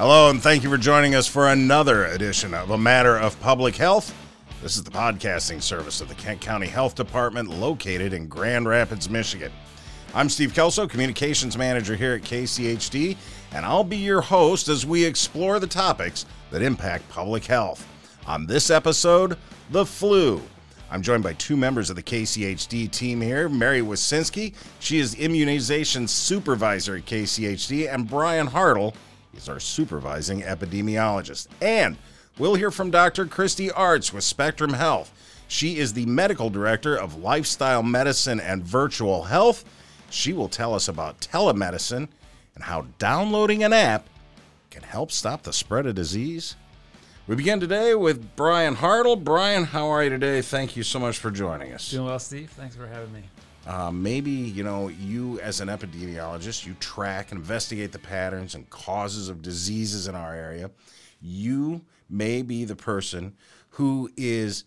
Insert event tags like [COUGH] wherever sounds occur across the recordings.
Hello, and thank you for joining us for another edition of A Matter of Public Health. This is the podcasting service of the Kent County Health Department located in Grand Rapids, Michigan. I'm Steve Kelso, Communications Manager here at KCHD, and I'll be your host as we explore the topics that impact public health. On this episode, the flu. I'm joined by two members of the KCHD team here Mary Wisinski, she is immunization supervisor at KCHD, and Brian Hartl is our supervising epidemiologist. And we'll hear from Dr. Kristi Artz with Spectrum Health. She is the medical director of lifestyle medicine and virtual health. She will tell us about telemedicine and how downloading an app can help stop the spread of disease. We begin today with Brian Hartl. Brian, how are you today? Thank you so much for joining us. Doing well, Steve. Thanks for having me. Uh, maybe you know you as an epidemiologist, you track and investigate the patterns and causes of diseases in our area. You may be the person who is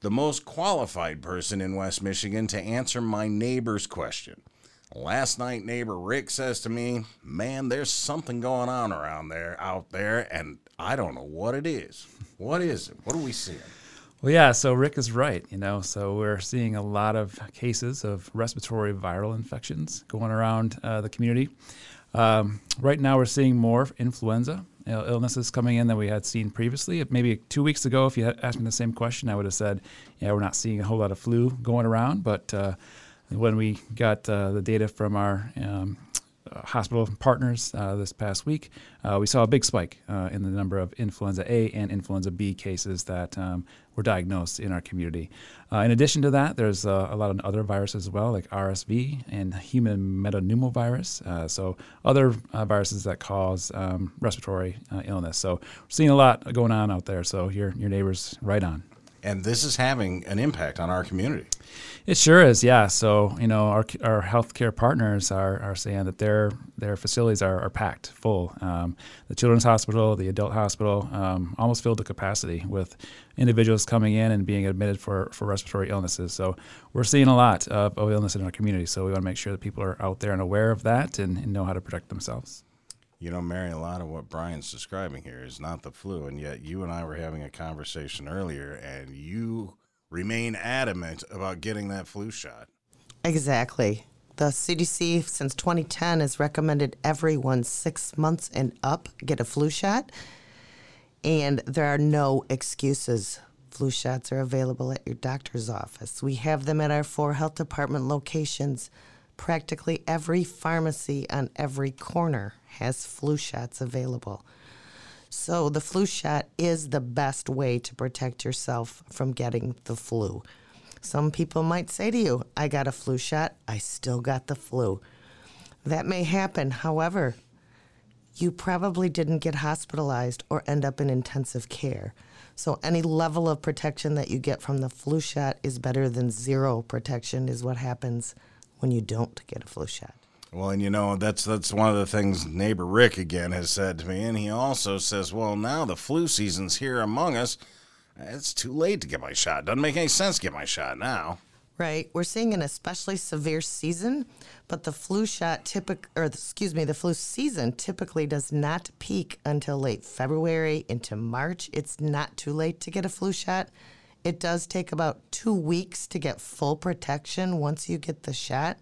the most qualified person in West Michigan to answer my neighbor's question. Last night, neighbor Rick says to me, "Man, there's something going on around there, out there, and I don't know what it is. What is it? What are we seeing?" Well, yeah, so Rick is right, you know. So we're seeing a lot of cases of respiratory viral infections going around uh, the community. Um, right now, we're seeing more influenza illnesses coming in than we had seen previously. Maybe two weeks ago, if you had asked me the same question, I would have said, yeah, we're not seeing a whole lot of flu going around. But uh, when we got uh, the data from our um, hospital partners uh, this past week, uh, we saw a big spike uh, in the number of influenza A and influenza B cases that um, were diagnosed in our community. Uh, in addition to that, there's uh, a lot of other viruses as well, like RSV and human metapneumovirus. so other viruses that cause um, respiratory illness. So we're seeing a lot going on out there. So your your neighbors right on and this is having an impact on our community. It sure is, yeah. So you know, our our healthcare partners are, are saying that their their facilities are, are packed full. Um, the children's hospital, the adult hospital, um, almost filled to capacity with individuals coming in and being admitted for, for respiratory illnesses. So we're seeing a lot of, of illness in our community. So we want to make sure that people are out there and aware of that and, and know how to protect themselves. You know, Mary, a lot of what Brian's describing here is not the flu, and yet you and I were having a conversation earlier, and you remain adamant about getting that flu shot. Exactly. The CDC since 2010 has recommended everyone six months and up get a flu shot, and there are no excuses. Flu shots are available at your doctor's office. We have them at our four health department locations. Practically every pharmacy on every corner has flu shots available. So, the flu shot is the best way to protect yourself from getting the flu. Some people might say to you, I got a flu shot, I still got the flu. That may happen. However, you probably didn't get hospitalized or end up in intensive care. So, any level of protection that you get from the flu shot is better than zero protection, is what happens when you don't get a flu shot. Well, and you know that's that's one of the things neighbor Rick again has said to me, and he also says, "Well, now the flu season's here among us. It's too late to get my shot. Doesn't make any sense to get my shot now." Right. We're seeing an especially severe season, but the flu shot typic or excuse me, the flu season typically does not peak until late February into March. It's not too late to get a flu shot. It does take about 2 weeks to get full protection once you get the shot.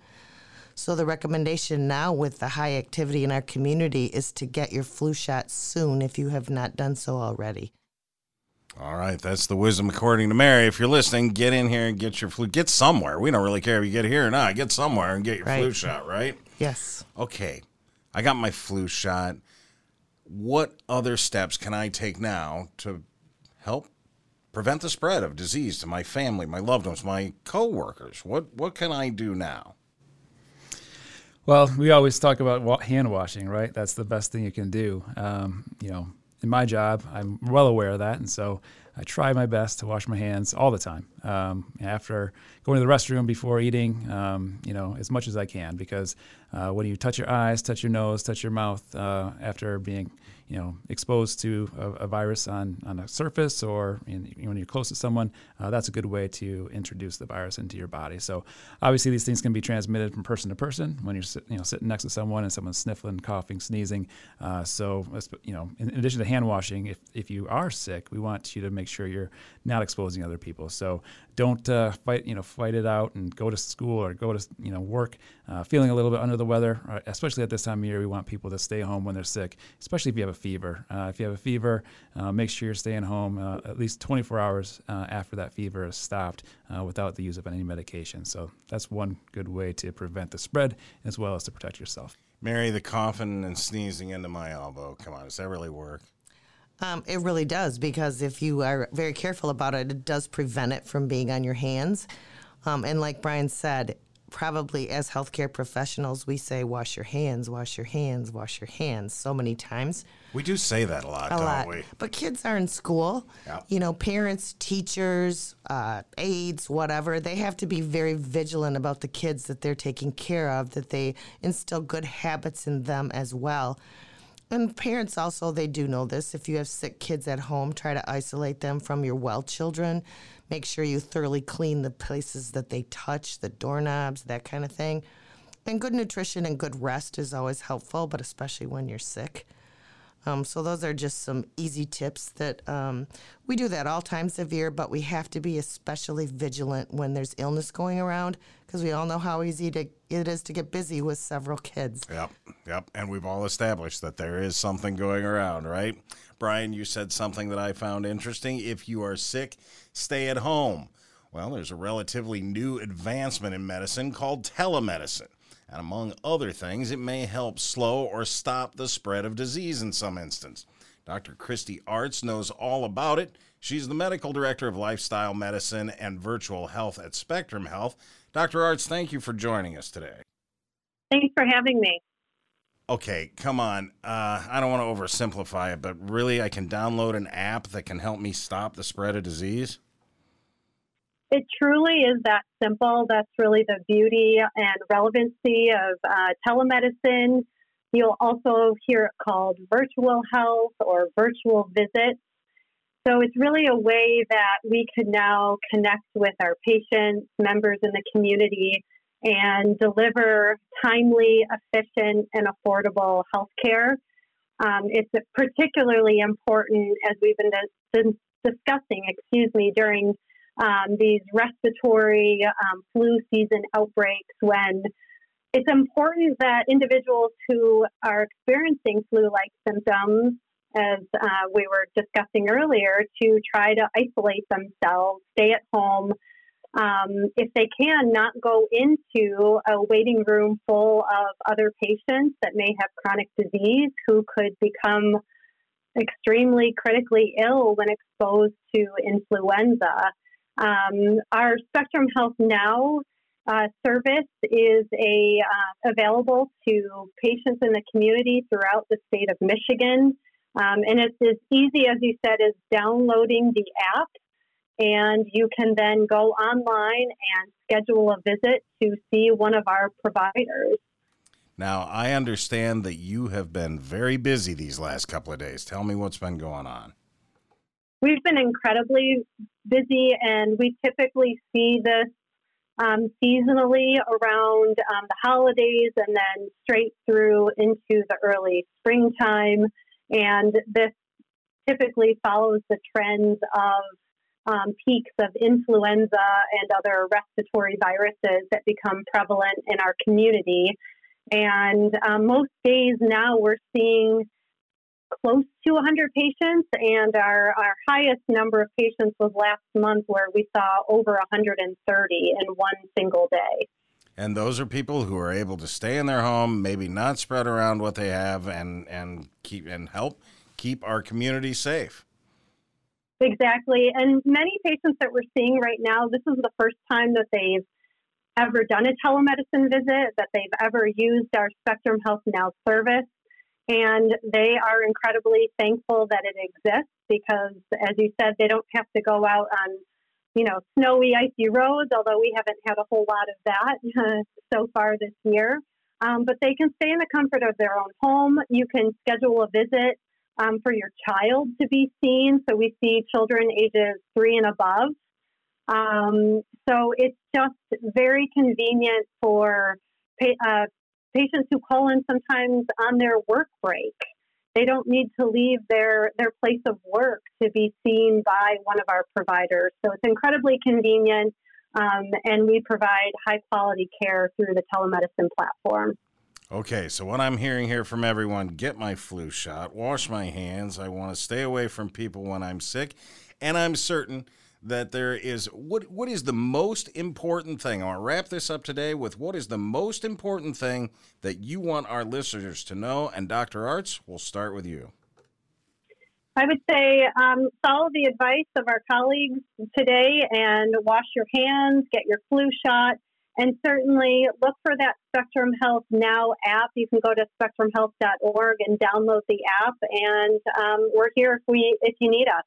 So the recommendation now with the high activity in our community is to get your flu shot soon if you have not done so already. All right, that's the wisdom according to Mary. If you're listening, get in here and get your flu. Get somewhere. We don't really care if you get here or not. Get somewhere and get your right. flu shot, right? Yes. Okay, I got my flu shot. What other steps can I take now to help prevent the spread of disease to my family, my loved ones, my coworkers? What what can I do now? Well, we always talk about hand washing, right? That's the best thing you can do. Um, you know, in my job, I'm well aware of that, and so I try my best to wash my hands all the time. Um, after going to the restroom before eating, um, you know, as much as I can because uh, when you touch your eyes, touch your nose, touch your mouth uh, after being you know exposed to a, a, virus on, on a surface or in, when you're close to someone, uh, that's a good way to introduce the virus into your body. So obviously these things can be transmitted from person to person when you're you know sitting next to someone and someone's sniffling, coughing, sneezing. Uh, so you know in, in, addition to hand washing, if if you are sick, we want you to make sure you're not exposing other people. So don't uh, fight you know fight it out and go to school or go to you know work uh, feeling a little bit under the weather. Uh, especially at this time of year, we want people to stay home when they're sick, especially if you have a fever. Uh, if you have a fever, uh, make sure you're staying home uh, at least 24 hours after that fever has stopped without the use of any medication. So that's one good way to prevent the spread as well as to protect yourself. Mary, the coughing and sneezing into my elbow. Come on, does that really work? Um, it really does because if you are very careful about it, it does prevent it from being on your hands. Um, and like Brian said, probably as healthcare professionals, we say, wash your hands, wash your hands, wash your hands so many times. We do say that a lot, a don't lot. we? But kids are in school. Yeah. You know, parents, teachers, uh, aides, whatever, they have to be very vigilant about the kids that they're taking care of, that they instill good habits in them as well. And parents also, they do know this. If you have sick kids at home, try to isolate them from your well children Make sure you thoroughly clean the places that they touch, the doorknobs, that kind of thing. And good nutrition and good rest is always helpful, but especially when you're sick. Um, so those are just some easy tips that um, we do that all times of year, but we have to be especially vigilant when there's illness going around because we all know how easy to, it is to get busy with several kids. Yep, yep. And we've all established that there is something going around, right? Brian, you said something that I found interesting. If you are sick, stay at home. Well, there's a relatively new advancement in medicine called telemedicine. And among other things, it may help slow or stop the spread of disease in some instance. Dr. Kristi Artz knows all about it. She's the medical director of lifestyle medicine and virtual health at Spectrum Health. Dr. Artz, thank you for joining us today. Thanks for having me okay, come on. Uh, I don't want to oversimplify it, but really, I can download an app that can help me stop the spread of disease? It truly is that simple. That's really the beauty and relevancy of uh, telemedicine. You'll also hear it called virtual health or virtual visits. So it's really a way that we can now connect with our patients, members in the community, and deliver timely, efficient, and affordable health care. Um, it's particularly important as we've been discussing, excuse me, during um, these respiratory um, flu season outbreaks when it's important that individuals who are experiencing flu like symptoms, as uh, we were discussing earlier, to try to isolate themselves, stay at home, um, if they can, not go into a waiting room full of other patients that may have chronic disease who could become extremely critically ill when exposed to influenza. Um, our Spectrum Health Now uh, service is a uh, available to patients in the community throughout the state of Michigan. Um, and it's as easy as you said as downloading the app and you can then go online and schedule a visit to see one of our providers. Now, I understand that you have been very busy these last couple of days. Tell me what's been going on. We've been incredibly busy, and we typically see this um, seasonally around um, the holidays and then straight through into the early springtime. And this typically follows the trends of um, peaks of influenza and other respiratory viruses that become prevalent in our community. And um, most days now we're seeing close to 100 patients, and our, our highest number of patients was last month where we saw over 130 in one single day. And those are people who are able to stay in their home, maybe not spread around what they have, and and keep and help keep our community safe. Exactly. And many patients that we're seeing right now, this is the first time that they've ever done a telemedicine visit, that they've ever used our Spectrum Health Now service. And they are incredibly thankful that it exists because, as you said, they don't have to go out on you know, snowy, icy roads, although we haven't had a whole lot of that [LAUGHS] so far this year. Um, but they can stay in the comfort of their own home. You can schedule a visit um, for your child to be seen. So we see children ages three and above. Um, so it's just very convenient for uh, patients who call in sometimes on their work break. They don't need to leave their, their place of work to be seen by one of our providers. So it's incredibly convenient, um, and we provide high quality care through the telemedicine platform. Okay, so what I'm hearing here from everyone get my flu shot, wash my hands. I want to stay away from people when I'm sick. And I'm certain that there is what what is the most important thing? I want to wrap this up today with what is the most important thing that you want our listeners to know. And Dr. Artz, we'll start with you. I would say um, follow the advice of our colleagues today and wash your hands, get your flu shot, and certainly look for that Spectrum Health Now app. You can go to spectrumhealth.org and download the app, and um, we're here if we if you need us.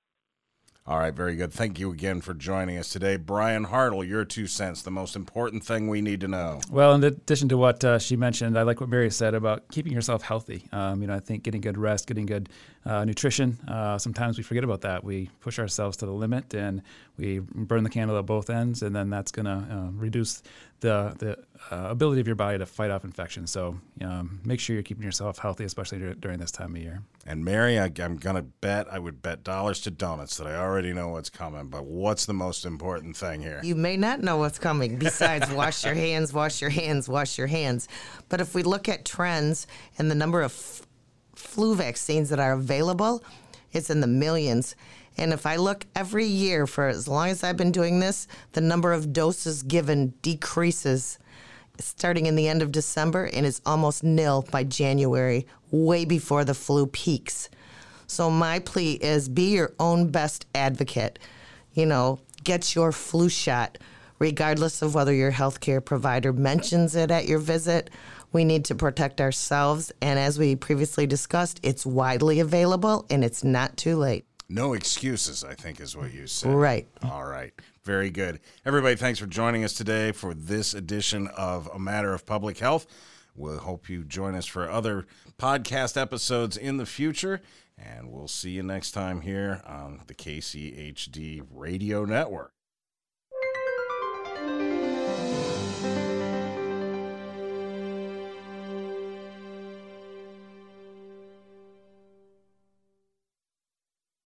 All right, very good. Thank you again for joining us today. Brian Hartl, your two cents, the most important thing we need to know. Well, in addition to what uh, she mentioned, I like what Mary said about keeping yourself healthy. Um, you know, I think getting good rest, getting good uh, nutrition, uh, sometimes we forget about that. We push ourselves to the limit and we burn the candle at both ends, and then that's going to uh, reduce the, the uh, ability of your body to fight off infection. So um, make sure you're keeping yourself healthy, especially during this time of year. And Mary, I, am going to bet, I would bet dollars to donuts that I already know what's coming. But what's the most important thing here? You may not know what's coming besides [LAUGHS] wash your hands, wash your hands, wash your hands. But if we look at trends and the number of f- flu vaccines that are available, it's in the millions. And if I look every year for as long as I've been doing this, the number of doses given decreases starting in the end of December and is almost nil by January, way before the flu peaks. So my plea is be your own best advocate. You know, get your flu shot, regardless of whether your healthcare provider mentions it at your visit. We need to protect ourselves. And as we previously discussed, it's widely available and it's not too late. No excuses, I think, is what you said. Right. All right. Very good. Everybody, thanks for joining us today for this edition of A Matter of Public Health. We'll hope you join us for other podcast episodes in the future. And we'll see you next time here on the KCHD Radio Network.